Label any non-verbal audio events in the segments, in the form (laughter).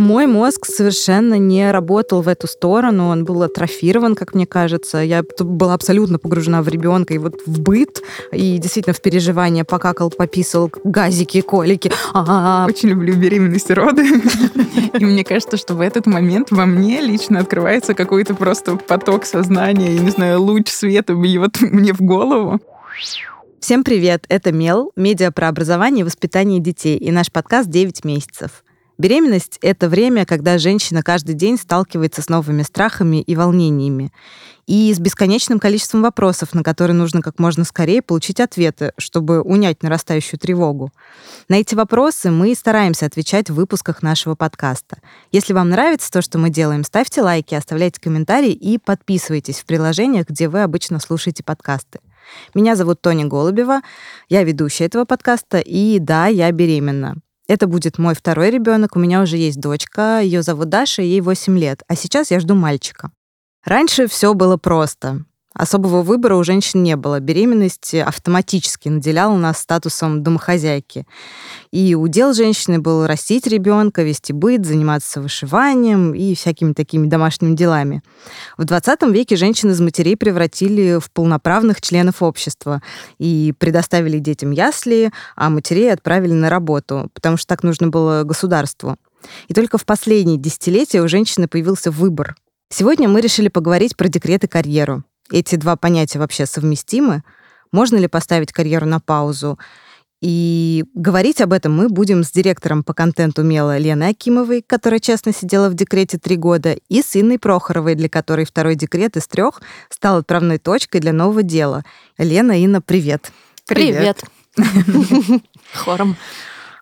Мой мозг совершенно не работал в эту сторону, он был атрофирован, как мне кажется. Я была абсолютно погружена в ребенка и вот в быт, и действительно в переживания покакал, пописал, газики, колики. А-а-а. Очень люблю беременность и роды. И мне кажется, что в этот момент во мне лично открывается какой-то просто поток сознания, я не знаю, луч света бьет (laughs) мне в голову. Всем привет! Это Мел, медиа про образование и воспитание детей и наш подкаст «9 месяцев». Беременность — это время, когда женщина каждый день сталкивается с новыми страхами и волнениями. И с бесконечным количеством вопросов, на которые нужно как можно скорее получить ответы, чтобы унять нарастающую тревогу. На эти вопросы мы стараемся отвечать в выпусках нашего подкаста. Если вам нравится то, что мы делаем, ставьте лайки, оставляйте комментарии и подписывайтесь в приложениях, где вы обычно слушаете подкасты. Меня зовут Тоня Голубева, я ведущая этого подкаста, и да, я беременна. Это будет мой второй ребенок. У меня уже есть дочка. Ее зовут Даша, ей 8 лет. А сейчас я жду мальчика. Раньше все было просто. Особого выбора у женщин не было. Беременность автоматически наделяла нас статусом домохозяйки. И удел женщины был растить ребенка, вести быт, заниматься вышиванием и всякими такими домашними делами. В 20 веке женщин из матерей превратили в полноправных членов общества и предоставили детям ясли, а матерей отправили на работу, потому что так нужно было государству. И только в последние десятилетия у женщины появился выбор. Сегодня мы решили поговорить про декрет и карьеру эти два понятия вообще совместимы? Можно ли поставить карьеру на паузу? И говорить об этом мы будем с директором по контенту Мела Леной Акимовой, которая честно сидела в декрете три года, и с Инной Прохоровой, для которой второй декрет из трех стал отправной точкой для нового дела. Лена, Инна, привет. Привет. привет. (laughs) Хором.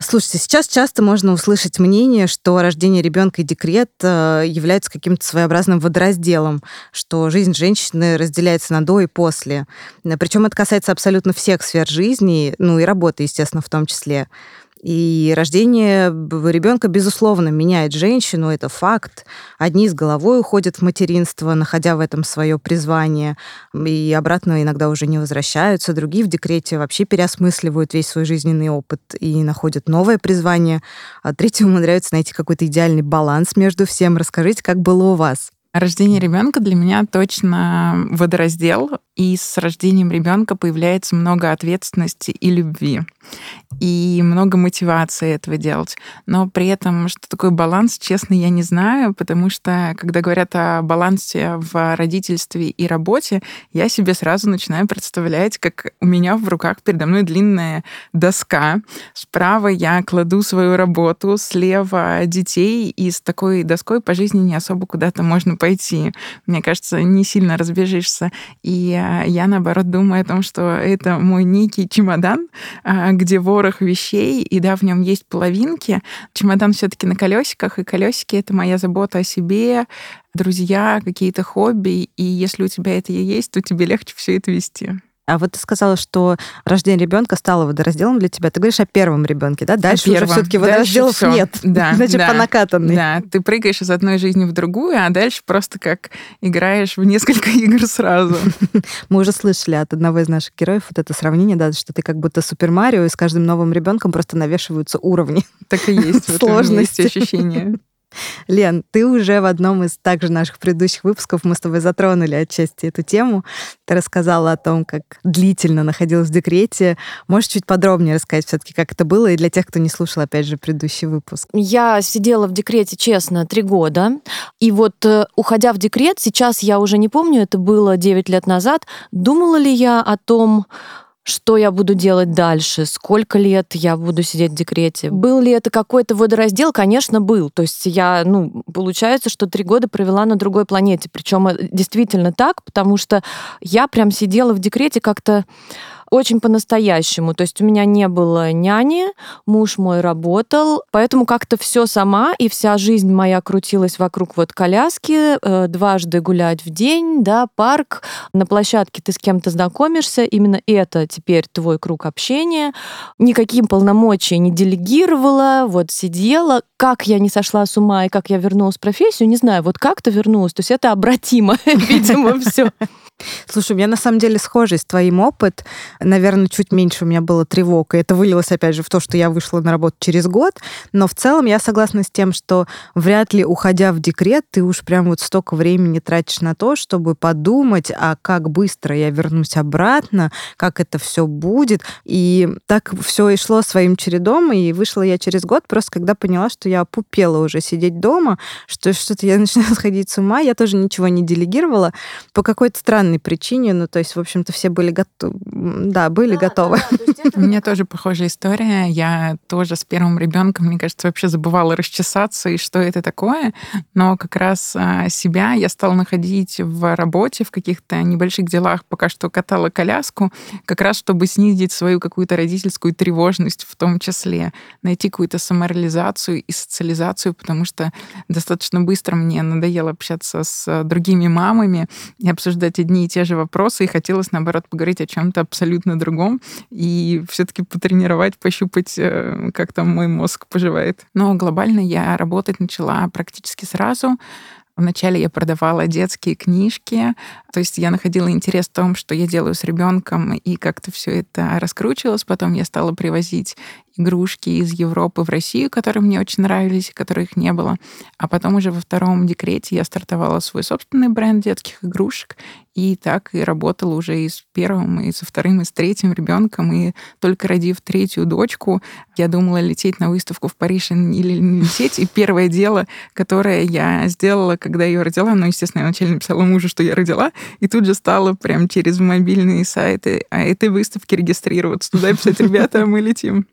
Слушайте, сейчас часто можно услышать мнение, что рождение ребенка и декрет э, являются каким-то своеобразным водоразделом, что жизнь женщины разделяется на до и после. Причем это касается абсолютно всех сфер жизни, ну и работы, естественно, в том числе. И рождение ребенка, безусловно, меняет женщину, это факт. Одни с головой уходят в материнство, находя в этом свое призвание, и обратно иногда уже не возвращаются. Другие в декрете вообще переосмысливают весь свой жизненный опыт и находят новое призвание. А третьи (laughs) умудряются найти какой-то идеальный баланс между всем. Расскажите, как было у вас? Рождение ребенка для меня точно водораздел, и с рождением ребенка появляется много ответственности и любви и много мотивации этого делать. Но при этом, что такое баланс, честно, я не знаю, потому что, когда говорят о балансе в родительстве и работе, я себе сразу начинаю представлять, как у меня в руках передо мной длинная доска. Справа я кладу свою работу, слева детей, и с такой доской по жизни не особо куда-то можно пойти. Мне кажется, не сильно разбежишься. И а, я, наоборот, думаю о том, что это мой некий чемодан, а, где ворох вещей, и да, в нем есть половинки. Чемодан все-таки на колесиках, и колесики это моя забота о себе, друзья, какие-то хобби. И если у тебя это есть, то тебе легче все это вести. А вот ты сказала, что рождение ребенка стало водоразделом для тебя. Ты говоришь о первом ребенке, да? Дальше уже все-таки водоразделов все. нет. (laughs) Да, Значит, да, по накатанной. Да, ты прыгаешь из одной жизни в другую, а дальше просто как играешь в несколько (laughs) игр сразу. (laughs) Мы уже слышали от одного из наших героев вот это сравнение, да, что ты как будто Супер Марио, и с каждым новым ребенком просто навешиваются уровни. Так и есть. Сложности. ощущения. Лен, ты уже в одном из также наших предыдущих выпусков, мы с тобой затронули отчасти эту тему. Ты рассказала о том, как длительно находилась в декрете. Можешь чуть подробнее рассказать все-таки, как это было, и для тех, кто не слушал, опять же, предыдущий выпуск? Я сидела в декрете, честно, три года. И вот, э, уходя в декрет, сейчас я уже не помню, это было 9 лет назад, думала ли я о том, что я буду делать дальше, сколько лет я буду сидеть в декрете. Был ли это какой-то водораздел? Конечно, был. То есть я, ну, получается, что три года провела на другой планете. Причем действительно так, потому что я прям сидела в декрете как-то очень по-настоящему. То есть у меня не было няни, муж мой работал, поэтому как-то все сама, и вся жизнь моя крутилась вокруг вот коляски, э, дважды гулять в день, да, парк, на площадке ты с кем-то знакомишься, именно это теперь твой круг общения. Никаким полномочий не делегировала, вот сидела. Как я не сошла с ума и как я вернулась в профессию, не знаю, вот как-то вернулась. То есть это обратимо, (laughs) видимо, все. Слушай, у меня на самом деле схожий с твоим опыт. Наверное, чуть меньше у меня было тревог, и это вылилось, опять же, в то, что я вышла на работу через год, но в целом я согласна с тем, что вряд ли, уходя в декрет, ты уж прям вот столько времени тратишь на то, чтобы подумать, а как быстро я вернусь обратно, как это все будет, и так все и шло своим чередом, и вышла я через год, просто когда поняла, что я опупела уже сидеть дома, что что-то я (laughs) начинаю сходить с ума, я тоже ничего не делегировала по какой-то странной причине, ну, то есть, в общем-то, все были готовы, да, были да, готовы. Да, да. У меня тоже похожая история. Я тоже с первым ребенком, мне кажется, вообще забывала расчесаться и что это такое, но как раз а, себя я стала находить в работе, в каких-то небольших делах, пока что катала коляску, как раз чтобы снизить свою какую-то родительскую тревожность в том числе, найти какую-то самореализацию и социализацию, потому что достаточно быстро мне надоело общаться с другими мамами и обсуждать одни и те же вопросы, и хотелось, наоборот, поговорить о чем-то абсолютно другом и все-таки потренировать, пощупать, э, как там мой мозг поживает. Но глобально я работать начала практически сразу. Вначале я продавала детские книжки, то есть я находила интерес в том, что я делаю с ребенком, и как-то все это раскручивалось. Потом я стала привозить игрушки из Европы в Россию, которые мне очень нравились, которых не было. А потом уже во втором декрете я стартовала свой собственный бренд детских игрушек, и так и работала уже и с первым, и со вторым, и с третьим ребенком. И только родив третью дочку, я думала лететь на выставку в Париж или не лететь. И первое дело, которое я сделала, когда ее родила, ну, естественно, я вначале написала мужу, что я родила, и тут же стала прям через мобильные сайты а этой выставки регистрироваться туда писать, ребята, мы летим.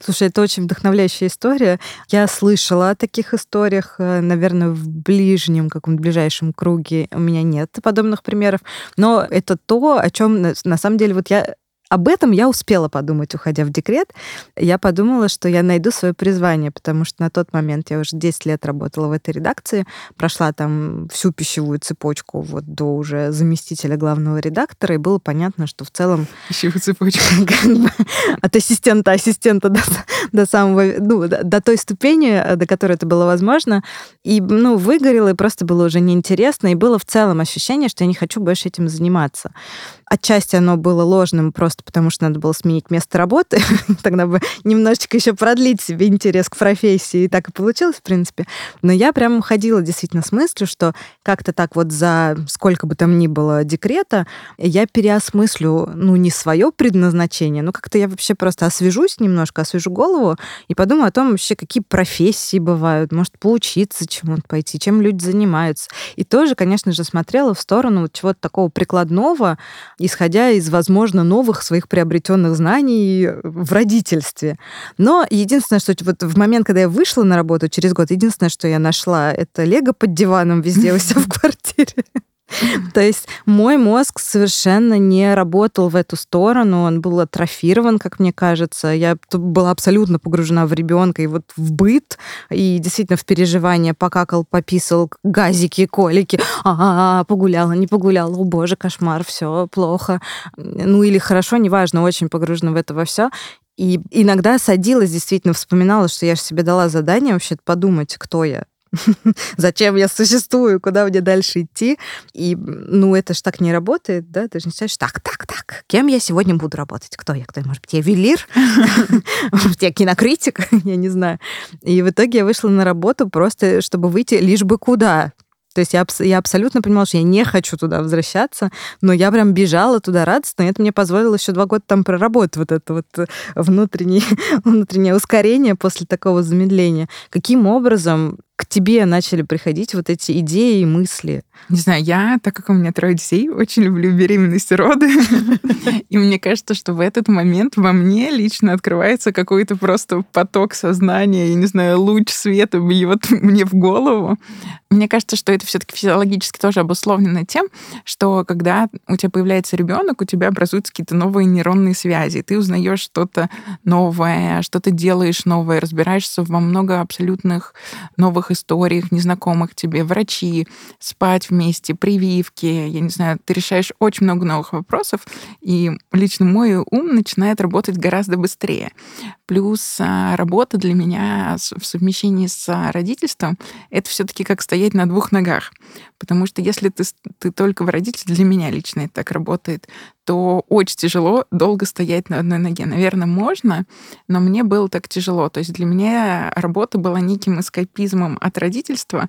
Слушай, это очень вдохновляющая история. Я слышала о таких историях, э, наверное, в ближнем, каком-то ближайшем круге у меня нет подобных примеров, но это то, о чем на самом деле вот я об этом я успела подумать, уходя в декрет. Я подумала, что я найду свое призвание, потому что на тот момент я уже 10 лет работала в этой редакции, прошла там всю пищевую цепочку вот до уже заместителя главного редактора, и было понятно, что в целом... (laughs) Пищевую цепочку. (laughs) От ассистента ассистента до, до самого, ну, до, до той ступени, до которой это было возможно. И, ну, выгорело, и просто было уже неинтересно, и было в целом ощущение, что я не хочу больше этим заниматься. Отчасти оно было ложным просто потому, что надо было сменить место работы. (laughs) Тогда бы немножечко еще продлить себе интерес к профессии. И так и получилось, в принципе. Но я прям уходила действительно с мыслью, что как-то так вот за сколько бы там ни было декрета, я переосмыслю, ну, не свое предназначение, но как-то я вообще просто освежусь немножко, освежу голову и подумаю о том вообще, какие профессии бывают, может, поучиться чему-то пойти, чем люди занимаются. И тоже, конечно же, смотрела в сторону чего-то такого прикладного, исходя из, возможно, новых своих приобретенных знаний в родительстве. Но единственное, что вот в момент, когда я вышла на работу через год, единственное, что я нашла, это лего под диваном везде у себя в квартире. То есть мой мозг совершенно не работал в эту сторону, он был атрофирован, как мне кажется. Я была абсолютно погружена в ребенка и вот в быт, и действительно в переживания покакал, пописал, газики, колики, а, -а, -а погуляла, не погуляла, о боже, кошмар, все плохо. Ну или хорошо, неважно, очень погружена в это во все. И иногда садилась, действительно вспоминала, что я же себе дала задание вообще подумать, кто я, (laughs) зачем я существую, куда мне дальше идти. И, ну, это же так не работает, да, ты же не знаешь, так, так, так, кем я сегодня буду работать? Кто я? Кто я? Может быть, я велир? (laughs) Может, я кинокритик? (laughs) Я не знаю. И в итоге я вышла на работу просто, чтобы выйти лишь бы куда. То есть я, я абсолютно понимала, что я не хочу туда возвращаться, но я прям бежала туда радостно, и это мне позволило еще два года там проработать вот это вот э, внутреннее, внутреннее ускорение после такого замедления. Каким образом к тебе начали приходить вот эти идеи и мысли? Не знаю, я, так как у меня трое детей, очень люблю беременность и роды. (laughs) И мне кажется, что в этот момент во мне лично открывается какой-то просто поток сознания, я не знаю, луч света бьет (laughs) мне в голову. Мне кажется, что это все-таки физиологически тоже обусловлено тем, что когда у тебя появляется ребенок, у тебя образуются какие-то новые нейронные связи, ты узнаешь что-то новое, что-то делаешь новое, разбираешься во много абсолютных новых новых историях, незнакомых тебе, врачи, спать вместе, прививки, я не знаю, ты решаешь очень много новых вопросов, и лично мой ум начинает работать гораздо быстрее. Плюс а, работа для меня в совмещении с родительством — это все таки как стоять на двух ногах. Потому что если ты, ты только в родителе, для меня лично это так работает, то очень тяжело долго стоять на одной ноге. Наверное, можно, но мне было так тяжело. То есть для меня работа была неким эскапизмом от родительства,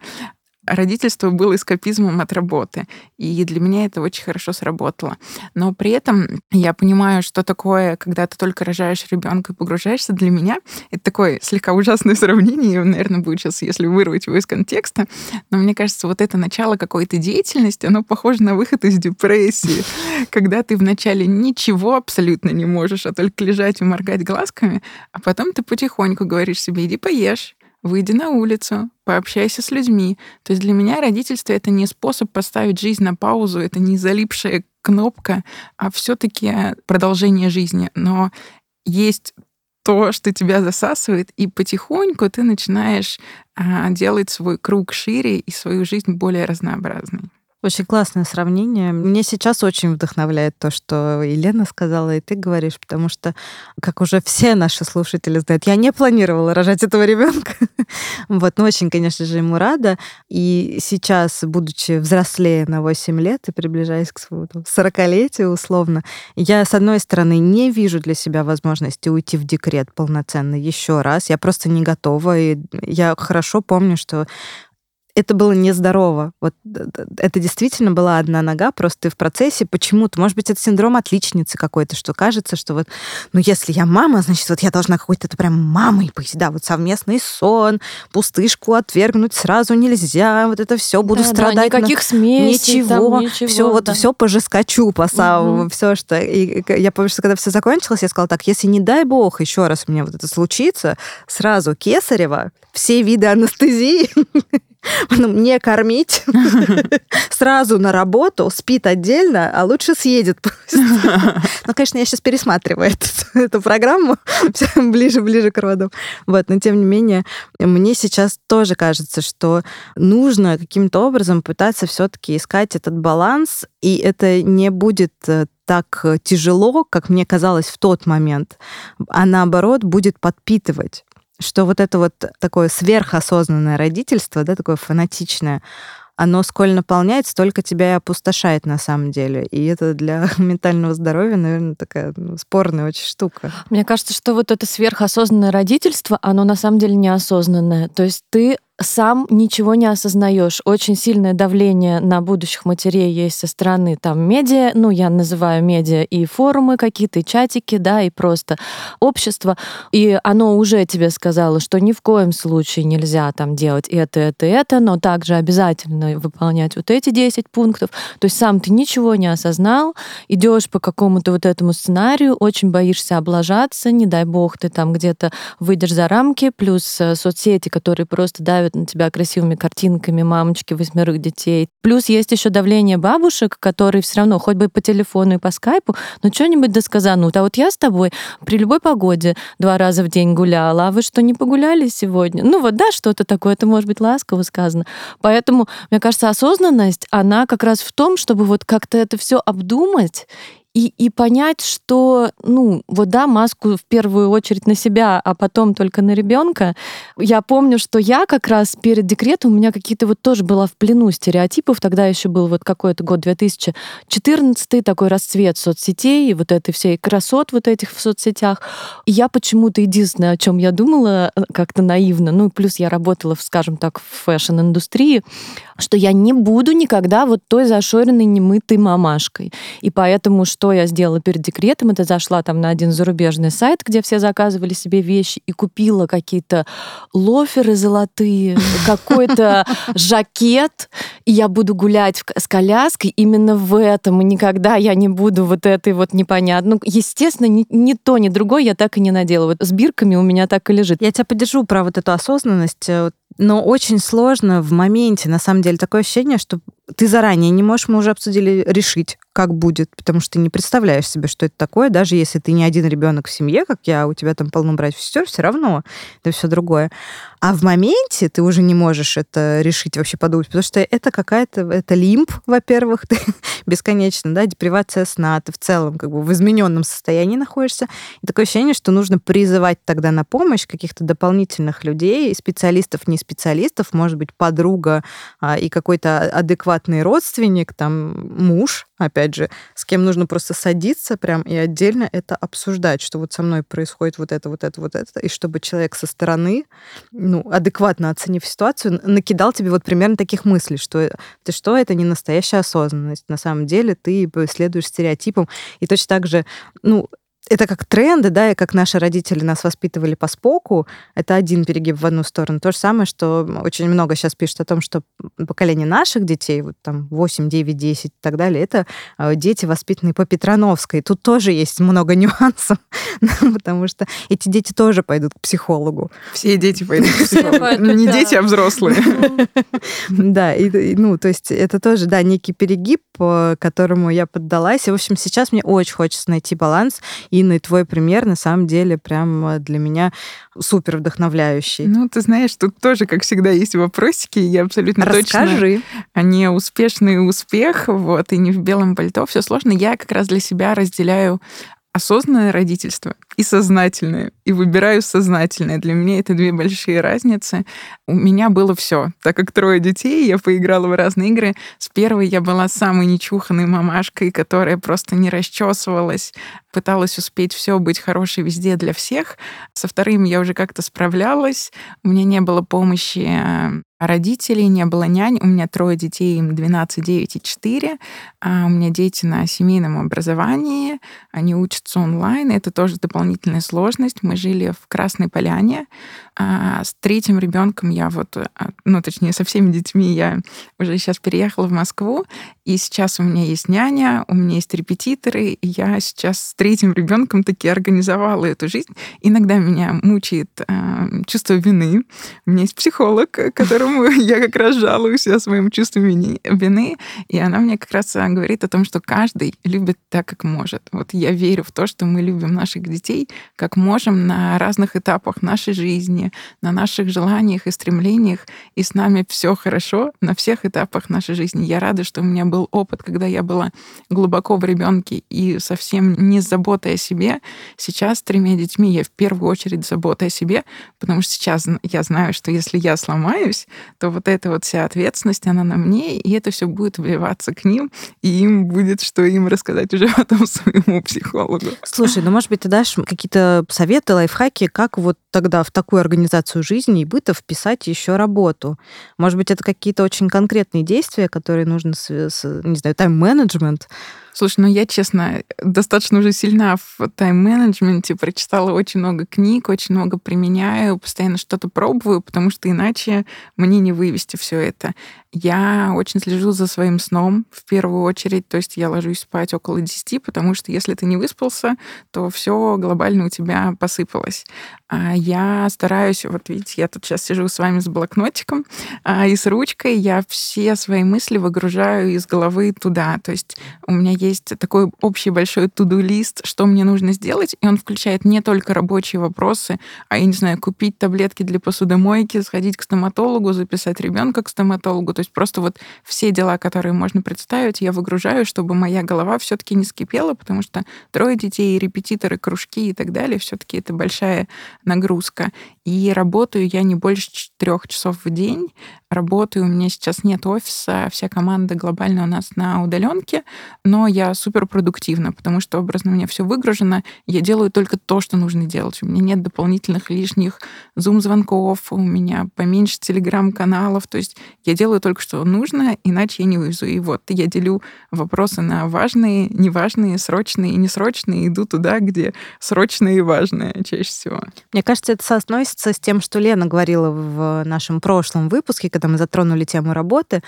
родительство было эскапизмом от работы. И для меня это очень хорошо сработало. Но при этом я понимаю, что такое, когда ты только рожаешь ребенка и погружаешься, для меня это такое слегка ужасное (laughs) сравнение, наверное, будет сейчас, если вырвать его из контекста. Но мне кажется, вот это начало какой-то деятельности, оно похоже на выход из депрессии, (laughs) когда ты вначале ничего абсолютно не можешь, а только лежать и моргать глазками, а потом ты потихоньку говоришь себе, иди поешь, выйди на улицу, пообщайся с людьми. То есть для меня родительство — это не способ поставить жизнь на паузу, это не залипшая кнопка, а все таки продолжение жизни. Но есть то, что тебя засасывает, и потихоньку ты начинаешь а, делать свой круг шире и свою жизнь более разнообразной. Очень классное сравнение. Мне сейчас очень вдохновляет то, что Елена сказала, и ты говоришь, потому что, как уже все наши слушатели знают, я не планировала рожать этого ребенка. (laughs) вот, но очень, конечно же, ему рада. И сейчас, будучи взрослее на 8 лет и приближаясь к своему 40-летию условно, я, с одной стороны, не вижу для себя возможности уйти в декрет полноценно еще раз. Я просто не готова. И я хорошо помню, что это было нездорово. Вот это действительно была одна нога, просто ты в процессе почему-то, может быть, это синдром отличницы какой-то, что кажется, что вот, ну, если я мама, значит, вот я должна какой-то прям мамой быть, да, вот совместный сон, пустышку отвергнуть сразу нельзя, вот это все буду да, страдать. Да, никаких на... смесей, ничего, там, ничего, все да. вот все пожескочу по самому, угу. все что. И я помню, что когда все закончилось, я сказала так, если не дай бог еще раз мне вот это случится, сразу кесарева, все виды анестезии (laughs) мне кормить, (laughs) сразу на работу, спит отдельно, а лучше съедет. (laughs) Ну, конечно, я сейчас пересматриваю эту, эту программу ближе-ближе к родам. Вот, но тем не менее, мне сейчас тоже кажется, что нужно каким-то образом пытаться все-таки искать этот баланс, и это не будет э, так тяжело, как мне казалось в тот момент, а наоборот будет подпитывать что вот это вот такое сверхосознанное родительство, да, такое фанатичное, оно сколь наполняет, столько тебя и опустошает на самом деле. И это для (laughs) ментального здоровья, наверное, такая ну, спорная очень штука. Мне кажется, что вот это сверхосознанное родительство, оно на самом деле неосознанное. То есть ты сам ничего не осознаешь. Очень сильное давление на будущих матерей есть со стороны там медиа, ну, я называю медиа и форумы какие-то, и чатики, да, и просто общество. И оно уже тебе сказало, что ни в коем случае нельзя там делать это, это, это, но также обязательно выполнять вот эти 10 пунктов. То есть сам ты ничего не осознал, идешь по какому-то вот этому сценарию, очень боишься облажаться, не дай бог ты там где-то выйдешь за рамки, плюс э, соцсети, которые просто давят ставят на тебя красивыми картинками мамочки восьмерых детей. Плюс есть еще давление бабушек, которые все равно, хоть бы по телефону и по скайпу, но что-нибудь досказанут. А вот я с тобой при любой погоде два раза в день гуляла, а вы что, не погуляли сегодня? Ну вот, да, что-то такое, это может быть ласково сказано. Поэтому, мне кажется, осознанность, она как раз в том, чтобы вот как-то это все обдумать и, и понять, что, ну, вот да, маску в первую очередь на себя, а потом только на ребенка. Я помню, что я как раз перед декретом у меня какие-то вот тоже была в плену стереотипов. Тогда еще был вот какой-то год 2014 такой расцвет соцсетей и вот этой всей красот вот этих в соцсетях. И я почему-то единственное, о чем я думала э, как-то наивно, ну, плюс я работала, скажем так, в fashion-индустрии, что я не буду никогда вот той зашоренной немытой мамашкой. И поэтому что я сделала перед декретом? Это зашла там на один зарубежный сайт, где все заказывали себе вещи и купила какие-то лоферы золотые, (laughs) какой-то жакет, и я буду гулять с коляской именно в этом, и никогда я не буду вот этой вот непонятно. Ну, естественно, ни, ни то, ни другое я так и не надела. Вот с бирками у меня так и лежит. Я тебя поддержу про вот эту осознанность. Но очень сложно в моменте, на самом деле, такое ощущение, что ты заранее не можешь, мы уже обсудили, решить, как будет, потому что ты не представляешь себе, что это такое, даже если ты не один ребенок в семье, как я, у тебя там полно братьев и сестер, все равно это все другое. А в моменте ты уже не можешь это решить вообще подумать, потому что это какая-то, это лимб, во-первых, (laughs) ты бесконечно, да, депривация сна, ты в целом как бы в измененном состоянии находишься. И такое ощущение, что нужно призывать тогда на помощь каких-то дополнительных людей, специалистов, не специалистов, может быть, подруга а, и какой-то адекватный родственник, там, муж, опять же, с кем нужно просто садиться прям и отдельно это обсуждать, что вот со мной происходит вот это, вот это, вот это, и чтобы человек со стороны ну, адекватно оценив ситуацию, накидал тебе вот примерно таких мыслей, что ты что, это не настоящая осознанность. На самом деле ты следуешь стереотипам. И точно так же, ну, это как тренды, да, и как наши родители нас воспитывали по споку, это один перегиб в одну сторону. То же самое, что очень много сейчас пишут о том, что поколение наших детей, вот там 8, 9, 10 и так далее, это э, дети, воспитанные по Петрановской. Тут тоже есть много (laughs) нюансов, (laughs) потому что эти дети тоже пойдут к психологу. Все дети пойдут к (laughs) психологу. Не дети, а взрослые. Да, и, ну, то есть это тоже, да, некий перегиб, которому я поддалась. И, в общем, сейчас мне очень хочется найти баланс Инна, и твой пример на самом деле прям э, для меня супер вдохновляющий. Ну, ты знаешь, тут тоже, как всегда, есть вопросики, я абсолютно Расскажи. точно... Они успешный успех, вот, и не в белом пальто, все сложно. Я как раз для себя разделяю осознанное родительство и сознательное, и выбираю сознательное. Для меня это две большие разницы. У меня было все. Так как трое детей, я поиграла в разные игры. С первой я была самой нечуханной мамашкой, которая просто не расчесывалась, пыталась успеть все, быть хорошей везде для всех. Со вторым я уже как-то справлялась. У меня не было помощи э, родителей, не было нянь. У меня трое детей, им 12, 9 и 4. А у меня дети на семейном образовании. Они учатся онлайн. Это тоже дополнительная сложность. Мы жили в Красной Поляне. А с третьим ребенком я вот, а, ну, точнее, со всеми детьми я уже сейчас переехала в Москву. И сейчас у меня есть няня, у меня есть репетиторы. И я сейчас с третьим ребенком таки организовала эту жизнь. Иногда меня мучает э, чувство вины. У меня есть психолог, которому (laughs) я как раз жалуюсь о своем чувстве вины, и она мне как раз а, говорит о том, что каждый любит так, как может. Вот я верю в то, что мы любим наших детей, как можем на разных этапах нашей жизни, на наших желаниях и стремлениях, и с нами все хорошо на всех этапах нашей жизни. Я рада, что у меня был опыт, когда я была глубоко в ребенке и совсем не заботой о себе. Сейчас с тремя детьми я в первую очередь забота о себе, потому что сейчас я знаю, что если я сломаюсь, то вот эта вот вся ответственность, она на мне, и это все будет вливаться к ним, и им будет, что им рассказать уже (laughs) потом своему психологу. Слушай, ну, может быть, ты дашь какие-то советы, лайфхаки, как вот тогда в такую организацию жизни и быта вписать еще работу? Может быть, это какие-то очень конкретные действия, которые нужно, не знаю, тайм-менеджмент, Слушай, ну я, честно, достаточно уже сильна в тайм-менеджменте, прочитала очень много книг, очень много применяю, постоянно что-то пробую, потому что иначе мне не вывести все это. Я очень слежу за своим сном в первую очередь, то есть я ложусь спать около 10, потому что если ты не выспался, то все глобально у тебя посыпалось. А я стараюсь, вот видите, я тут сейчас сижу с вами с блокнотиком а, и с ручкой, я все свои мысли выгружаю из головы туда. То есть у меня есть такой общий большой туду-лист, что мне нужно сделать, и он включает не только рабочие вопросы, а, я не знаю, купить таблетки для посудомойки, сходить к стоматологу, записать ребенка к стоматологу. То есть просто вот все дела, которые можно представить, я выгружаю, чтобы моя голова все-таки не скипела, потому что трое детей, репетиторы, кружки и так далее, все-таки это большая нагрузка. И работаю я не больше трех часов в день. Работаю, у меня сейчас нет офиса, вся команда глобально у нас на удаленке, но я супер продуктивна, потому что образно у меня все выгружено, я делаю только то, что нужно делать. У меня нет дополнительных лишних зум-звонков, у меня поменьше телеграм-каналов, то есть я делаю только, что нужно, иначе я не вывезу. И вот я делю вопросы на важные, неважные, срочные и несрочные, иду туда, где срочное и важное чаще всего. Мне кажется, это соотносится с тем, что Лена говорила в нашем прошлом выпуске, когда мы затронули тему работы,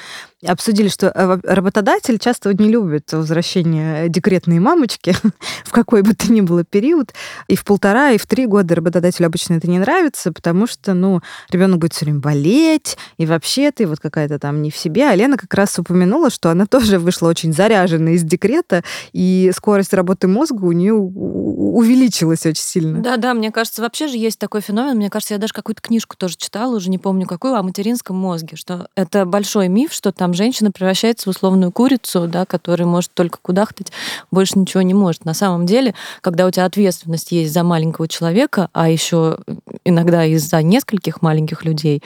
обсудили, что э, работодатель часто не любит возвращаться возвращения декретные мамочки (laughs) в какой бы то ни было период. И в полтора, и в три года работодателю обычно это не нравится, потому что, ну, ребенок будет все время болеть, и вообще ты вот какая-то там не в себе. А Лена как раз упомянула, что она (laughs) тоже вышла очень заряженная из декрета, и скорость работы мозга у нее увеличилась очень сильно. Да-да, мне кажется, вообще же есть такой феномен. Мне кажется, я даже какую-то книжку тоже читала, уже не помню какую, о материнском мозге, что это большой миф, что там женщина превращается в условную курицу, да, которая может только кудахтать, больше ничего не может. На самом деле, когда у тебя ответственность есть за маленького человека, а еще иногда и за нескольких маленьких людей,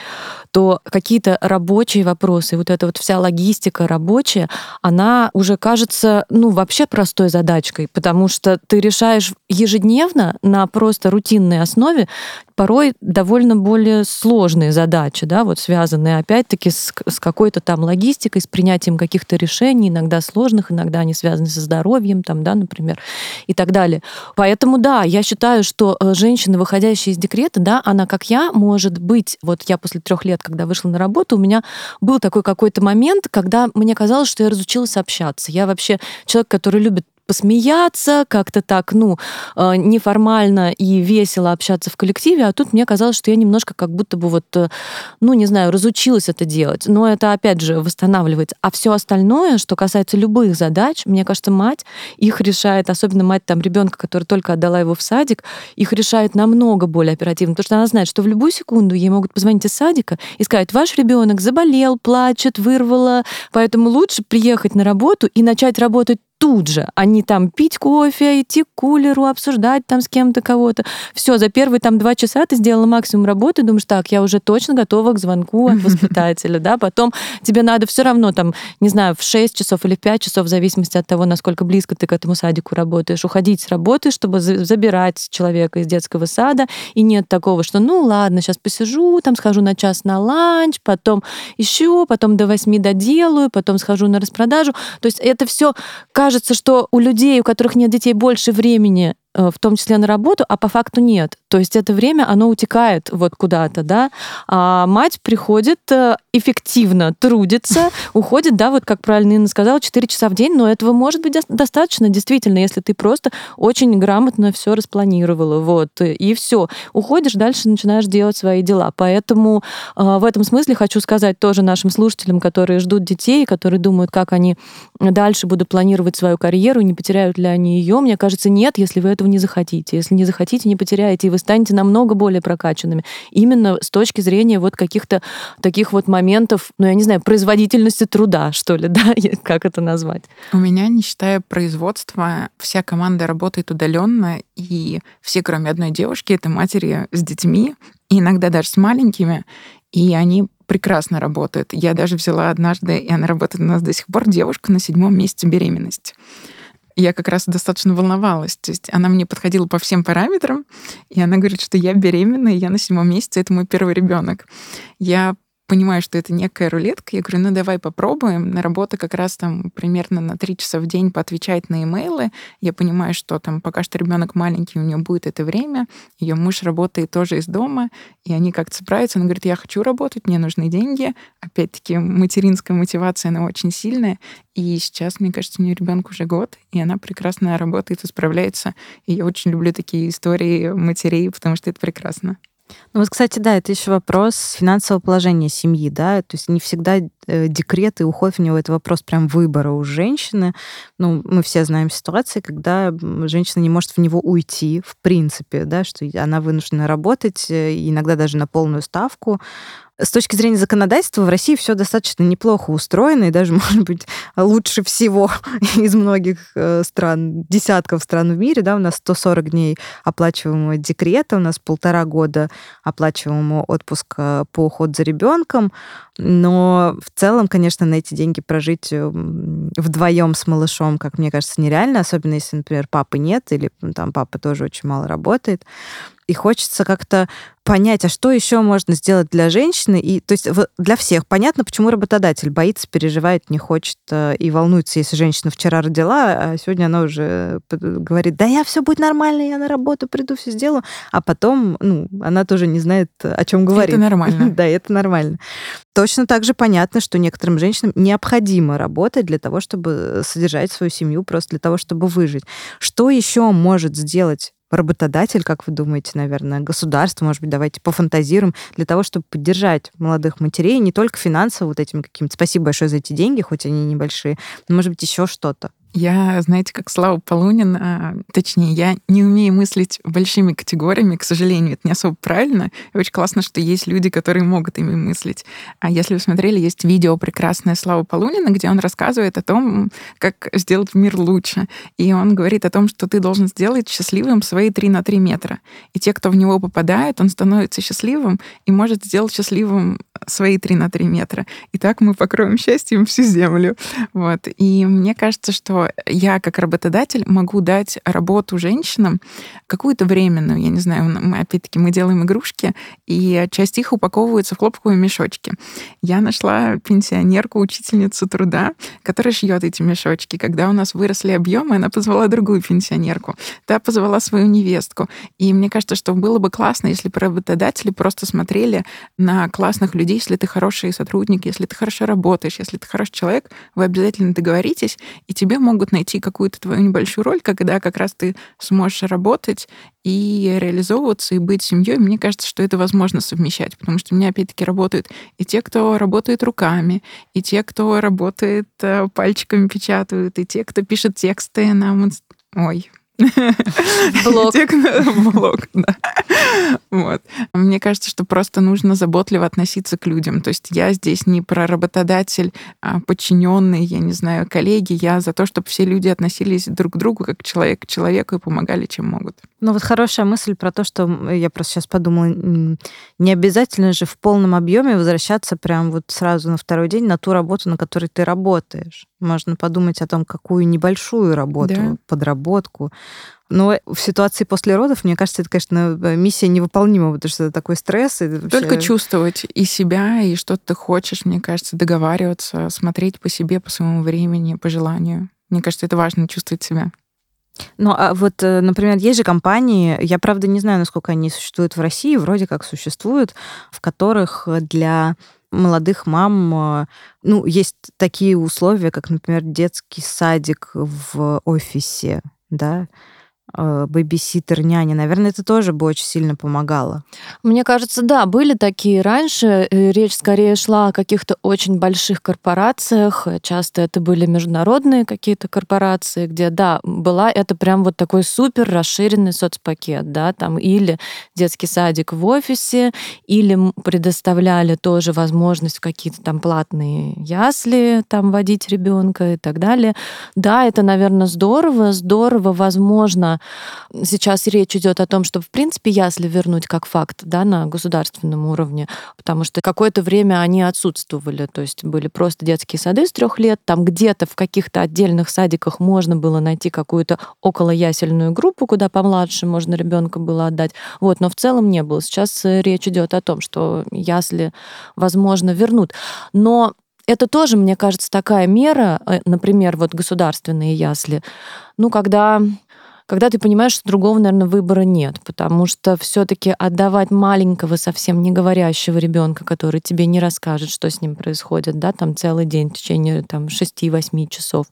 то какие-то рабочие вопросы, вот эта вот вся логистика рабочая, она уже кажется, ну, вообще простой задачкой, потому что ты решаешь ежедневно на просто рутинной основе порой довольно более сложные задачи, да, вот связанные опять-таки с, с какой-то там логистикой, с принятием каких-то решений, иногда сложных, иногда они связаны со здоровьем, там, да, например, и так далее. Поэтому, да, я считаю, что э, женщина, выходящая из декрета, да, она, как я, может быть, вот я после трех лет, когда вышла на работу, у меня был такой какой-то момент, когда мне казалось, что я разучилась общаться. Я вообще человек, который любит посмеяться, как-то так, ну, э, неформально и весело общаться в коллективе, а тут мне казалось, что я немножко как будто бы вот, э, ну, не знаю, разучилась это делать. Но это, опять же, восстанавливается. А все остальное, что касается любых задач, мне кажется, мать их решает, особенно мать там ребенка, который только отдала его в садик, их решает намного более оперативно, потому что она знает, что в любую секунду ей могут позвонить из садика и сказать, ваш ребенок заболел, плачет, вырвало, поэтому лучше приехать на работу и начать работать тут же, а не там пить кофе, идти к кулеру, обсуждать там с кем-то кого-то. Все, за первые там два часа ты сделала максимум работы, думаешь, так, я уже точно готова к звонку от воспитателя, да, потом тебе надо все равно там, не знаю, в 6 часов или в 5 часов, в зависимости от того, насколько близко ты к этому садику работаешь, уходить с работы, чтобы забирать человека из детского сада, и нет такого, что, ну ладно, сейчас посижу, там схожу на час на ланч, потом еще, потом до 8 доделаю, потом схожу на распродажу. То есть это все кажется, что у людей, у которых нет детей, больше времени в том числе на работу, а по факту нет. То есть это время, оно утекает вот куда-то, да. А мать приходит э, эффективно, трудится, (laughs) уходит, да, вот как правильно Инна сказала, 4 часа в день, но этого может быть достаточно, действительно, если ты просто очень грамотно все распланировала, вот, и все. Уходишь, дальше начинаешь делать свои дела. Поэтому э, в этом смысле хочу сказать тоже нашим слушателям, которые ждут детей, которые думают, как они дальше будут планировать свою карьеру, не потеряют ли они ее. Мне кажется, нет, если вы этого не захотите. Если не захотите, не потеряете, и вы станете намного более прокачанными. Именно с точки зрения вот каких-то таких вот моментов, ну, я не знаю, производительности труда, что ли, (laughs) да, как это назвать. У меня, не считая производства, вся команда работает удаленно, и все, кроме одной девушки, это матери с детьми, и иногда даже с маленькими, и они прекрасно работают. Я даже взяла однажды, и она работает у нас до сих пор, девушка на седьмом месяце беременности я как раз достаточно волновалась. То есть она мне подходила по всем параметрам, и она говорит, что я беременна, и я на седьмом месяце, это мой первый ребенок. Я понимаю, что это некая рулетка, я говорю, ну давай попробуем. На работу как раз там примерно на три часа в день поотвечать на имейлы. Я понимаю, что там пока что ребенок маленький, у нее будет это время. Ее муж работает тоже из дома, и они как-то справятся. Она говорит, я хочу работать, мне нужны деньги. Опять-таки материнская мотивация, она очень сильная. И сейчас, мне кажется, у нее ребенку уже год, и она прекрасно работает и справляется. И я очень люблю такие истории матерей, потому что это прекрасно. Ну вот, кстати, да, это еще вопрос финансового положения семьи, да, то есть не всегда э, декрет и уход в него это вопрос прям выбора у женщины. Ну, мы все знаем ситуации, когда женщина не может в него уйти, в принципе, да, что она вынуждена работать, э, иногда даже на полную ставку, с точки зрения законодательства в России все достаточно неплохо устроено, и даже, (laughs) может быть, лучше всего (laughs) из многих э, стран, десятков стран в мире. Да, у нас 140 дней оплачиваемого декрета, у нас полтора года оплачиваемого отпуска по уходу за ребенком. Но в целом, конечно, на эти деньги прожить э, вдвоем с малышом, как мне кажется, нереально, особенно если, например, папы нет, или там папа тоже очень мало работает. И хочется как-то понять, а что еще можно сделать для женщины. И, то есть для всех понятно, почему работодатель боится, переживает, не хочет э, и волнуется, если женщина вчера родила, а сегодня она уже говорит, да я все будет нормально, я на работу приду, все сделаю. А потом, ну, она тоже не знает, о чем говорит. Это нормально. (laughs) да, это нормально. Точно так же понятно, что некоторым женщинам необходимо работать для того, чтобы содержать свою семью, просто для того, чтобы выжить. Что еще может сделать работодатель, как вы думаете, наверное, государство, может быть, давайте пофантазируем, для того, чтобы поддержать молодых матерей не только финансово вот этим каким-то. Спасибо большое за эти деньги, хоть они небольшие, но, может быть, еще что-то. Я, знаете, как Слава Полунин, а, точнее, я не умею мыслить большими категориями, к сожалению, это не особо правильно. И очень классно, что есть люди, которые могут ими мыслить. А если вы смотрели, есть видео прекрасное Слава Полунина, где он рассказывает о том, как сделать мир лучше. И он говорит о том, что ты должен сделать счастливым свои 3 на 3 метра. И те, кто в него попадает, он становится счастливым и может сделать счастливым свои 3 на 3 метра. И так мы покроем счастьем всю землю. Вот. И мне кажется, что я как работодатель могу дать работу женщинам какую-то временную, я не знаю, мы, опять-таки мы делаем игрушки, и часть их упаковывается в хлопковые мешочки. Я нашла пенсионерку, учительницу труда, которая шьет эти мешочки. Когда у нас выросли объемы, она позвала другую пенсионерку, та позвала свою невестку. И мне кажется, что было бы классно, если бы работодатели просто смотрели на классных людей, если ты хороший сотрудник, если ты хорошо работаешь, если ты хороший человек, вы обязательно договоритесь, и тебе могут найти какую-то твою небольшую роль, когда как раз ты сможешь работать и реализовываться, и быть семьей. Мне кажется, что это возможно совмещать, потому что у меня опять-таки работают и те, кто работает руками, и те, кто работает э, пальчиками печатают, и те, кто пишет тексты на... Ой, (laughs) Блог. Блог, (laughs) да. Вот. Мне кажется, что просто нужно заботливо относиться к людям. То есть я здесь не про работодатель, а подчиненный, я не знаю, коллеги. Я за то, чтобы все люди относились друг к другу как человек к человеку и помогали, чем могут. Ну вот хорошая мысль про то, что я просто сейчас подумала, не обязательно же в полном объеме возвращаться прям вот сразу на второй день на ту работу, на которой ты работаешь. Можно подумать о том, какую небольшую работу, да. подработку. Но в ситуации после родов, мне кажется, это, конечно, миссия невыполнима, потому что это такой стресс. И вообще... Только чувствовать и себя, и что ты хочешь, мне кажется, договариваться, смотреть по себе, по своему времени, по желанию. Мне кажется, это важно чувствовать себя. Ну, а вот, э, например, есть же компании, я, правда, не знаю, насколько они существуют в России, вроде как существуют, в которых для молодых мам, э, ну, есть такие условия, как, например, детский садик в офисе, да, бэбиситер, няня, наверное, это тоже бы очень сильно помогало. Мне кажется, да, были такие раньше. Э, речь скорее шла о каких-то очень больших корпорациях. Часто это были международные какие-то корпорации, где, да, была это прям вот такой супер расширенный соцпакет, да, там или детский садик в офисе, или предоставляли тоже возможность в какие-то там платные ясли там водить ребенка и так далее. Да, это, наверное, здорово, здорово, возможно, сейчас речь идет о том, чтобы, в принципе, ясли вернуть как факт да, на государственном уровне, потому что какое-то время они отсутствовали, то есть были просто детские сады с трех лет, там где-то в каких-то отдельных садиках можно было найти какую-то около ясельную группу, куда помладше можно ребенка было отдать, вот, но в целом не было. Сейчас э, речь идет о том, что ясли, возможно, вернут. Но это тоже, мне кажется, такая мера, э, например, вот государственные ясли, ну, когда когда ты понимаешь, что другого, наверное, выбора нет, потому что все-таки отдавать маленького, совсем не говорящего ребенка, который тебе не расскажет, что с ним происходит, да, там целый день в течение там 6-8 часов.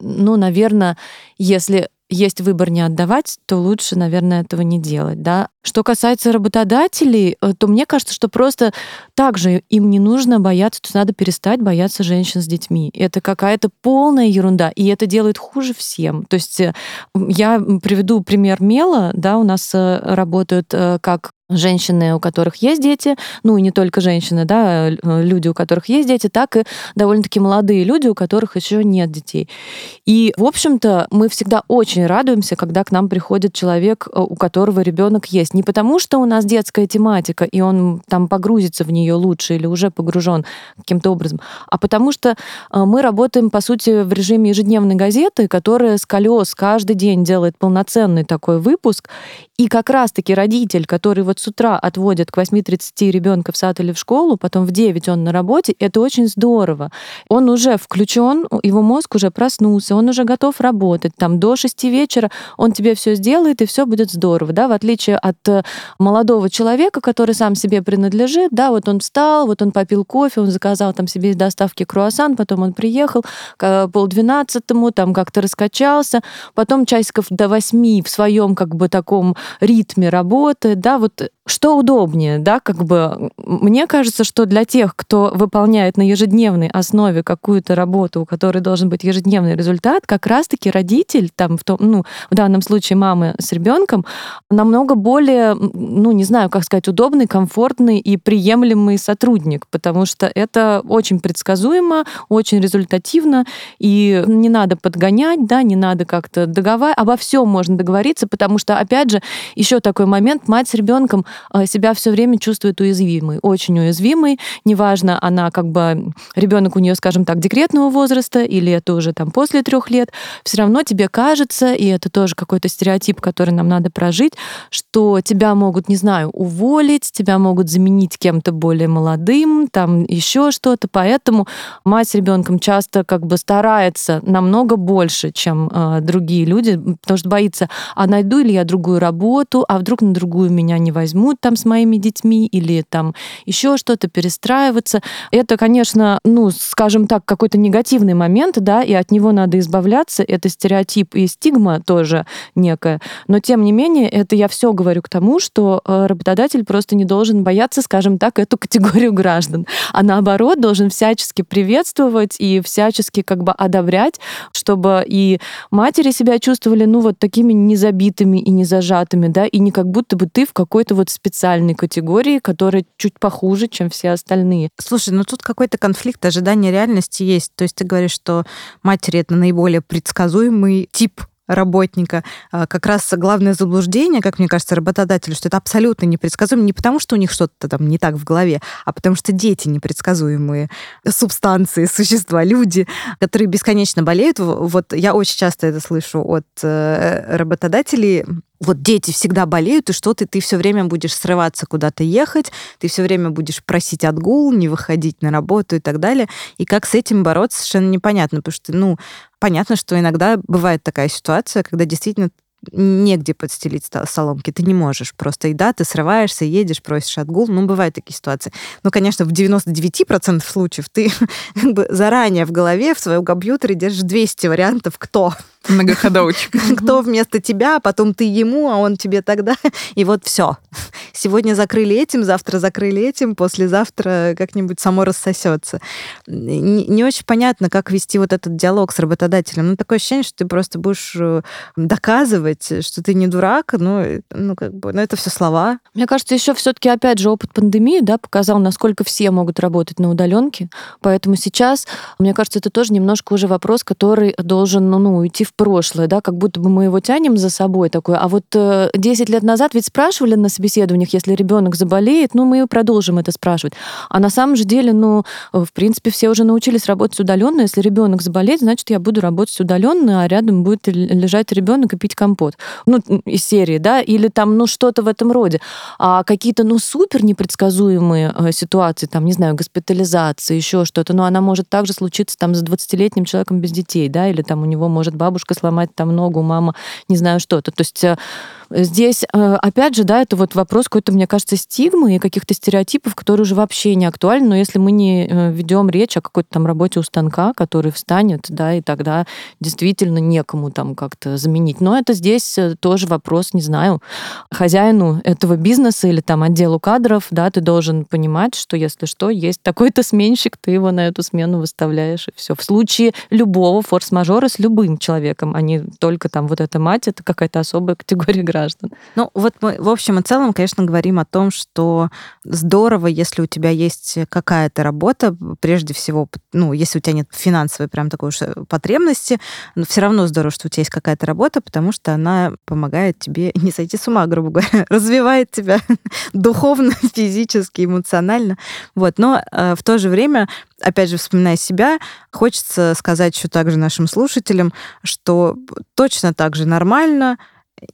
Ну, наверное, если есть выбор не отдавать, то лучше, наверное, этого не делать. Да? Что касается работодателей, э, то мне кажется, что просто также им не нужно бояться, то есть надо перестать бояться женщин с детьми. Это какая-то полная ерунда, и это делает хуже всем. То есть э, я приведу пример Мела, да, у нас э, работают как женщины, у которых есть дети, ну и не только женщины, да, люди, у которых есть дети, так и довольно-таки молодые люди, у которых еще нет детей. И, в общем-то, мы всегда очень радуемся, когда к нам приходит человек, э, у которого ребенок есть. Не потому, что у нас детская тематика, и он там погрузится в нее лучше или уже погружен каким-то образом, а потому что э, мы работаем, по сути, в режиме ежедневной газеты, которая с колес каждый день делает полноценный такой выпуск, И как раз-таки родитель, который вот с утра отводит к 8.30 ребенка в сад или в школу, потом в 9 он на работе, это очень здорово. Он уже включен, его мозг уже проснулся, он уже готов работать. Там до 6 вечера он тебе все сделает, и все будет здорово, да, в отличие от э, молодого человека, который сам себе принадлежит, да, вот он встал, вот он попил кофе, он заказал там себе из доставки круассан, потом он приехал к полдвенадцатому, там как-то раскачался, потом часиков до восьми в своем как бы таком ритме работы, да, вот что удобнее, да, как бы мне кажется, что для тех, кто выполняет на ежедневной основе какую-то работу, у которой должен быть ежедневный результат, как раз-таки родитель, там, в, том, ну, в данном случае мамы с ребенком, намного более, ну, не знаю, как сказать, удобный, комфортный и приемлемый сотрудник, потому что это очень предсказуемо, очень результативно, и не надо подгонять, да, не надо как-то договаривать, обо всем можно договориться, потому что, опять же, еще такой момент, мать с ребенком а, себя все время чувствует уязвимой, очень уязвимой, неважно, она как бы ребенок у нее, скажем так, декретного возраста или это уже там после трех лет, все равно тебе кажется, и это тоже какой-то стереотип, который нам надо прожить, что тебя могут, не знаю, уволить, тебя могут заменить кем-то более молодым, там еще что-то, поэтому мать с ребенком часто как бы старается намного больше, чем э, другие люди, потому что боится, а найду ли я другую работу, а вдруг на другую меня не возьмут, там с моими детьми или там еще что-то, перестраиваться. Это, конечно, ну, скажем так, какой-то негативный момент, да, и от него надо избавляться. Это стереотип и стигма тоже некая. Но, тем не менее, это я все говорю к тому, что э, работодатель просто не должен бояться, скажем так, эту категорию граждан, а наоборот должен всячески приветствовать и всячески как бы одобрять, чтобы и матери себя чувствовали, ну, вот такими незабитыми и незажатыми, да, и не как будто бы ты в какой-то вот специальной категории, которая чуть похуже, чем все остальные. Слушай, ну тут какой-то конфликт ожидания реальности есть. То есть ты говоришь, что матери это наиболее предсказуемый тип работника. А, как раз главное заблуждение, как мне кажется, работодателю, что это абсолютно непредсказуемо не потому, что у них что-то там не так в голове, а потому что дети непредсказуемые субстанции, существа, люди, которые бесконечно болеют. Вот я очень часто это слышу от э, работодателей, вот дети всегда болеют, и что ты, ты все время будешь срываться куда-то ехать, ты все время будешь просить отгул, не выходить на работу и так далее. И как с этим бороться, совершенно непонятно, потому что, ну, понятно, что иногда бывает такая ситуация, когда действительно негде подстелить соломки, ты не можешь. Просто и да, ты срываешься, едешь, просишь отгул. Ну, бывают такие ситуации. Ну, конечно, в 99% случаев ты (laughs) как бы заранее в голове в своем компьютере держишь 200 вариантов, кто Многоходовочка. (laughs) Кто вместо тебя, потом ты ему, а он тебе тогда. (laughs) И вот все. Сегодня закрыли этим, завтра закрыли этим, послезавтра как-нибудь само рассосется. Не, не очень понятно, как вести вот этот диалог с работодателем. Ну, такое ощущение, что ты просто будешь э, доказывать, что ты не дурак, ну, ну как бы, ну, это все слова. Мне кажется, еще все-таки, опять же, опыт пандемии, да, показал, насколько все могут работать на удаленке. Поэтому сейчас, мне кажется, это тоже немножко уже вопрос, который должен, ну, ну уйти в прошлое, да, как будто бы мы его тянем за собой такое. А вот э, 10 лет назад ведь спрашивали на собеседованиях, если ребенок заболеет, ну, мы продолжим это спрашивать. А на самом же деле, ну, в принципе, все уже научились работать удаленно. Если ребенок заболеет, значит, я буду работать удаленно, а рядом будет лежать ребенок и пить компот. Ну, из серии, да, или там, ну, что-то в этом роде. А какие-то, ну, супер непредсказуемые э, ситуации, там, не знаю, госпитализация, еще что-то, но она может также случиться там с 20-летним человеком без детей, да, или там у него может бабушка бабушка сломать там ногу, мама не знаю что-то. То есть э, здесь, э, опять же, да, это вот вопрос какой-то, мне кажется, стигмы и каких-то стереотипов, которые уже вообще не актуальны, но если мы не э, ведем речь о какой-то там работе у станка, который встанет, да, и тогда действительно некому там как-то заменить. Но это здесь тоже вопрос, не знаю, хозяину этого бизнеса или там отделу кадров, да, ты должен понимать, что если что, есть такой-то сменщик, ты его на эту смену выставляешь, и все. В случае любого форс-мажора с любым человеком, а не только там вот эта мать, это какая-то особая категория (laughs) граждан. Ну, вот мы в общем и целом, конечно, говорим о том, что здорово, если у тебя есть какая-то работа, прежде всего, ну, если у тебя нет финансовой прям такой уж э, потребности, но все равно здорово, что у тебя есть какая-то работа, потому что она помогает тебе (laughs) не сойти с ума, грубо говоря, (laughs) развивает тебя (laughs) духовно, физически, эмоционально. Вот. Но э, в то же время опять же, вспоминая себя, хочется сказать еще также нашим слушателям, что точно так же нормально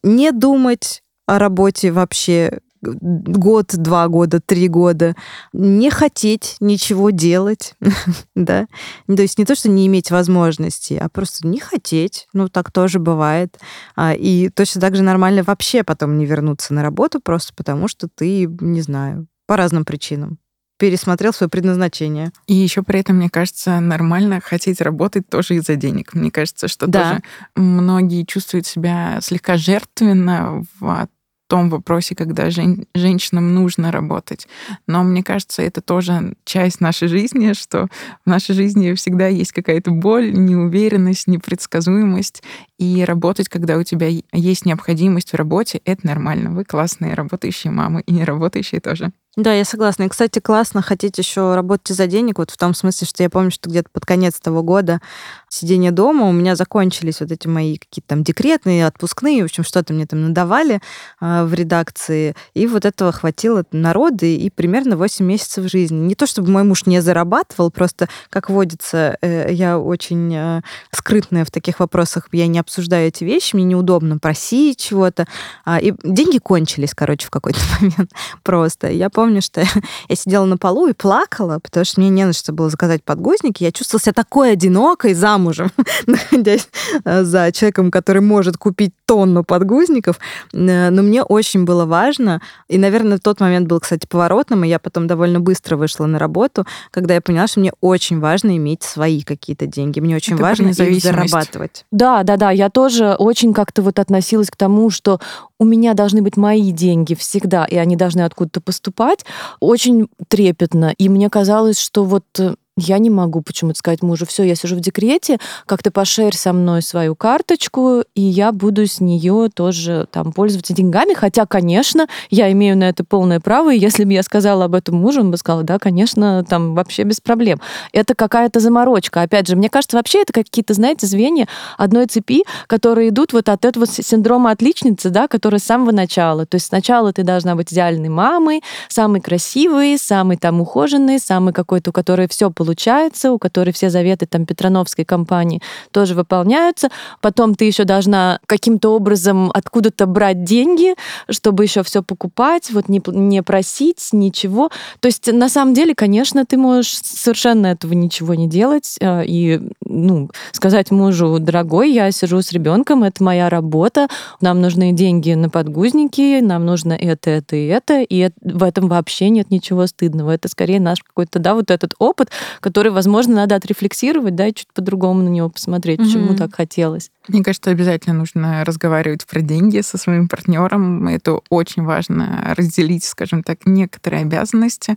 не думать о работе вообще год, два года, три года, не хотеть ничего делать, (laughs) да, то есть не то, что не иметь возможности, а просто не хотеть, ну, так тоже бывает, а, и точно так же нормально вообще потом не вернуться на работу просто потому, что ты, не знаю, по разным причинам пересмотрел свое предназначение. И еще при этом, мне кажется, нормально хотеть работать тоже из-за денег. Мне кажется, что да. тоже многие чувствуют себя слегка жертвенно в том вопросе, когда жен, женщинам нужно работать. Но мне кажется, это тоже часть нашей жизни, что в нашей жизни всегда есть какая-то боль, неуверенность, непредсказуемость. И работать, когда у тебя есть необходимость в работе, это нормально. Вы классные работающие мамы и не работающие тоже. Да, я согласна. И, кстати, классно хотеть еще работать из-за денег, вот в том смысле, что я помню, что где-то под конец того года сидения дома у меня закончились вот эти мои какие-то там декретные, отпускные, в общем, что-то мне там надавали э, в редакции, и вот этого хватило народы и примерно 8 месяцев жизни. Не то, чтобы мой муж не зарабатывал, просто, как водится, э, я очень э, скрытная в таких вопросах, я не обсуждаю эти вещи, мне неудобно просить чего-то, э, и деньги кончились, короче, в какой-то (laughs) момент просто. Я помню, помню, что (laughs) я сидела на полу и плакала, потому что мне не на что было заказать подгузники. Я чувствовала себя такой одинокой замужем, (laughs) находясь э, за человеком, который может купить тонну подгузников. Э, но мне очень было важно, и, наверное, тот момент был, кстати, поворотным, и я потом довольно быстро вышла на работу, когда я поняла, что мне очень важно иметь свои какие-то деньги. Мне очень Это важно их зарабатывать. Да, да, да. Я тоже очень как-то вот относилась к тому, что у меня должны быть мои деньги всегда, и они должны откуда-то поступать, очень трепетно. И мне казалось, что вот э, я не могу почему-то сказать мужу, все, я сижу в декрете, как-то пошерь со мной свою карточку, и я буду с нее тоже там пользоваться деньгами. Хотя, конечно, я имею на это полное право, и если бы я сказала об этом мужу, он бы сказал, да, конечно, там вообще без проблем. Это какая-то заморочка. Опять же, мне кажется, вообще это какие-то, знаете, звенья одной цепи, которые идут вот от этого синдрома отличницы, да, который с самого начала. То есть сначала ты должна быть идеальной мамой, самой красивой, самой там ухоженной, самой какой-то, у которой все получается получается, у которой все заветы там Петрановской компании тоже выполняются. Потом ты еще должна каким-то образом откуда-то брать деньги, чтобы еще все покупать, вот не, не просить ничего. То есть на самом деле, конечно, ты можешь совершенно этого ничего не делать э, и ну, сказать мужу, дорогой, я сижу с ребенком, это моя работа, нам нужны деньги на подгузники, нам нужно это, это и это, и в этом вообще нет ничего стыдного. Это скорее наш какой-то, да, вот этот опыт, который, возможно, надо отрефлексировать, да, и чуть по-другому на него посмотреть, почему так хотелось. Мне кажется, обязательно нужно разговаривать про деньги со своим партнером. Это очень важно разделить, скажем так, некоторые обязанности.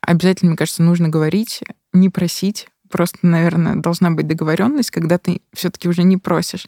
Обязательно, мне кажется, нужно говорить, не просить просто, наверное, должна быть договоренность, когда ты все-таки уже не просишь.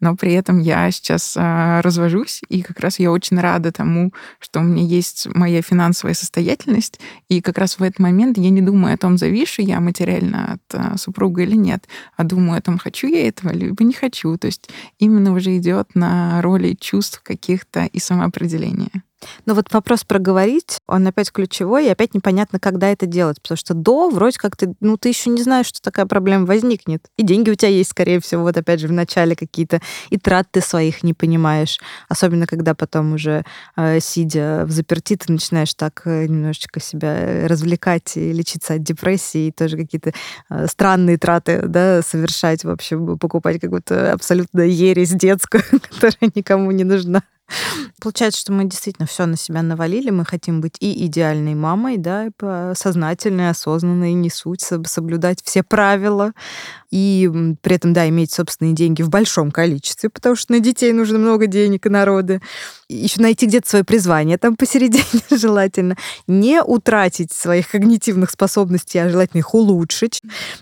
Но при этом я сейчас а, развожусь, и как раз я очень рада тому, что у меня есть моя финансовая состоятельность, и как раз в этот момент я не думаю о том, завишу я материально от а, супруга или нет, а думаю о том, хочу я этого, либо не хочу. То есть именно уже идет на роли чувств каких-то и самоопределения. Но вот вопрос проговорить, он опять ключевой, и опять непонятно, когда это делать, потому что до вроде как ты, ну, ты еще не знаешь, что такая проблема возникнет. И деньги у тебя есть, скорее всего, вот опять же в начале какие-то, и трат ты своих не понимаешь. Особенно, когда потом уже, э, сидя в заперти, ты начинаешь так э, немножечко себя развлекать и лечиться от депрессии, и тоже какие-то э, странные траты, да, совершать, в общем, покупать какую-то абсолютно ересь детскую, (laughs) которая никому не нужна. Получается, что мы действительно все на себя навалили, мы хотим быть и идеальной мамой, да, сознательной, осознанной, не суть, соблюдать все правила, и при этом, да, иметь собственные деньги в большом количестве, потому что на детей нужно много денег и народы. Еще найти где-то свое призвание там посередине (laughs) желательно. Не утратить своих когнитивных способностей, а желательно их улучшить.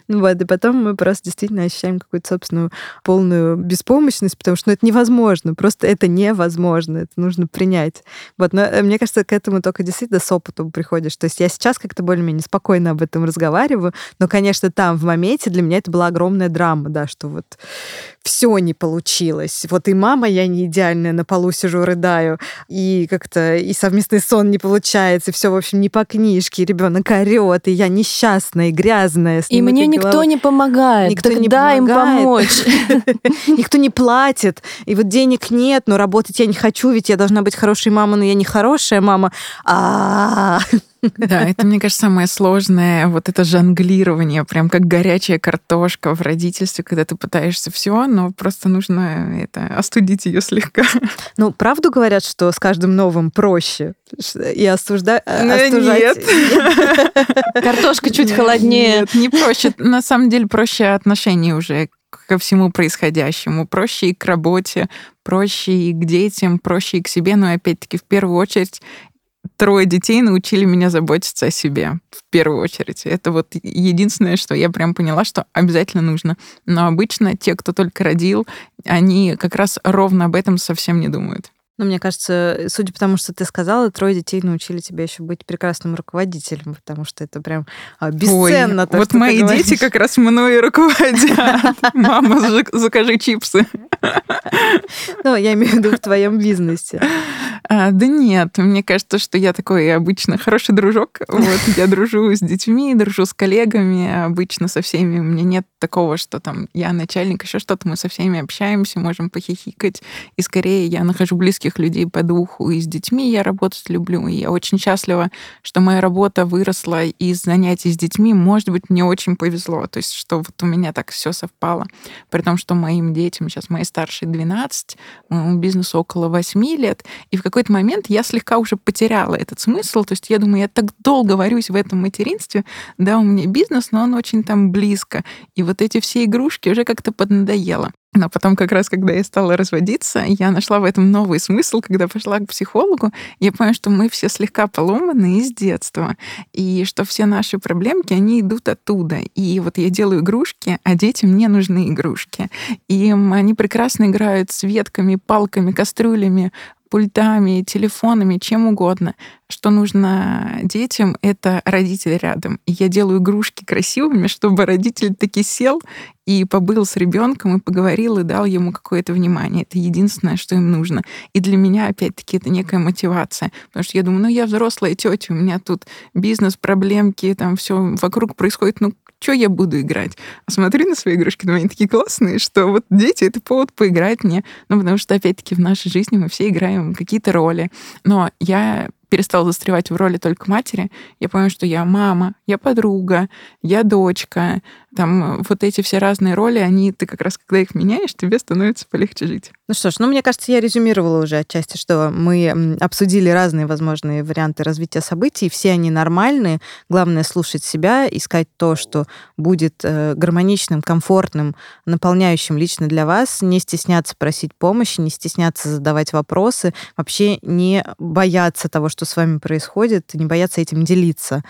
Вот, и потом мы просто действительно ощущаем какую-то собственную полную беспомощность, потому что ну, это невозможно, просто это невозможно, это нужно принять. Вот, но э, мне кажется, к этому только действительно с опытом приходишь. То есть я сейчас как-то более-менее спокойно об этом разговариваю, но, конечно, там, в моменте, для меня это была огромная драма, да, что вот все не получилось. Вот и мама я не идеальная, на полу сижу, рыдаю, и как-то и совместный сон не получается, и все, в общем, не по книжке, ребенок орет, и я несчастная, и грязная. И мне никто не помогает. Никто не помогает. им помочь. (laughs) Никто не платит, и вот денег нет, но работать я не хочу, ведь я должна быть хорошей мамой, но я не хорошая мама. А да, это, мне кажется, самое сложное, вот это жонглирование, прям как горячая картошка в родительстве, когда ты пытаешься все, но просто нужно это остудить ее слегка. Ну, правду говорят, что с каждым новым проще и осуждать. Ну, остужать. Нет. (laughs) Картошка чуть холоднее. Нет, не проще. На самом деле проще отношения уже ко всему происходящему. Проще и к работе, проще и к детям, проще и к себе, но опять-таки в первую очередь трое детей научили меня заботиться о себе в первую очередь. Это вот единственное, что я прям поняла, что обязательно нужно. Но обычно те, кто только родил, они как раз ровно об этом совсем не думают. Ну, мне кажется, судя по тому, что ты сказала, трое детей научили тебя еще быть прекрасным руководителем, потому что это прям а, бесценно. Ой, то, вот мои дети как раз мною руководят. (laughs) Мама, закажи чипсы. Ну, я имею в виду в твоем бизнесе. А, да нет, мне кажется, что я такой обычно хороший дружок. Вот, я дружу с детьми, дружу с коллегами, обычно со всеми. У меня нет такого, что там я начальник, еще что-то, мы со всеми общаемся, можем похихикать. И скорее я нахожу близких людей по духу, и с детьми я работать люблю. И я очень счастлива, что моя работа выросла из занятий с детьми. Может быть, мне очень повезло, то есть, что вот у меня так все совпало. При том, что моим детям, сейчас моей старшей 12, моему бизнесу около 8 лет, и в какой-то момент я слегка уже потеряла этот смысл. То есть я думаю, я так долго варюсь в этом материнстве, да, у меня бизнес, но он очень там близко. И вот эти все игрушки уже как-то поднадоело. Но потом как раз, когда я стала разводиться, я нашла в этом новый смысл, когда пошла к психологу, я поняла, что мы все слегка поломаны из детства, и что все наши проблемки, они идут оттуда. И вот я делаю игрушки, а детям мне нужны игрушки. И они прекрасно играют с ветками, палками, кастрюлями, пультами, телефонами, чем угодно. Что нужно детям, это родители рядом. И я делаю игрушки красивыми, чтобы родитель таки сел и побыл с ребенком и поговорил и дал ему какое-то внимание. Это единственное, что им нужно. И для меня, опять-таки, это некая мотивация. Потому что я думаю, ну я взрослая тетя, у меня тут бизнес, проблемки, там все вокруг происходит. Ну что я буду играть? А смотри на свои игрушки, думаю, они такие классные, что вот дети — это повод поиграть мне. Ну, потому что, опять-таки, в нашей жизни мы все играем какие-то роли. Но я перестала застревать в роли только матери, я поняла, что я мама, я подруга, я дочка, там вот эти все разные роли, они, ты как раз, когда их меняешь, тебе становится полегче жить. Ну что ж, ну мне кажется, я резюмировала уже отчасти, что мы обсудили разные возможные варианты развития событий, все они нормальные. Главное слушать себя, искать то, что будет э, гармоничным, комфортным, наполняющим лично для вас, не стесняться просить помощи, не стесняться задавать вопросы, вообще не бояться того, что с вами происходит, не бояться этим делиться.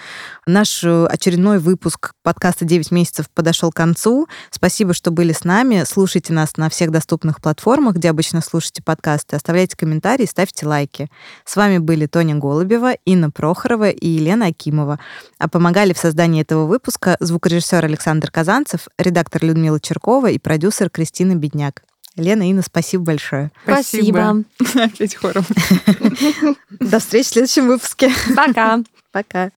Наш э, очередной выпуск подкаста «9 месяцев» подошел к концу. Спасибо, что были с нами. Слушайте нас на всех доступных платформах, где обычно слушаете подкасты. Оставляйте комментарии, ставьте лайки. С вами были Тоня Голубева, Инна Прохорова и Елена Акимова. А помогали в создании этого выпуска звукорежиссер Александр Казанцев, редактор Людмила Черкова и продюсер Кристина Бедняк. Лена, Инна, спасибо большое. Спасибо. спасибо. (laughs) Опять хором. До встречи в следующем выпуске. Пока. Пока.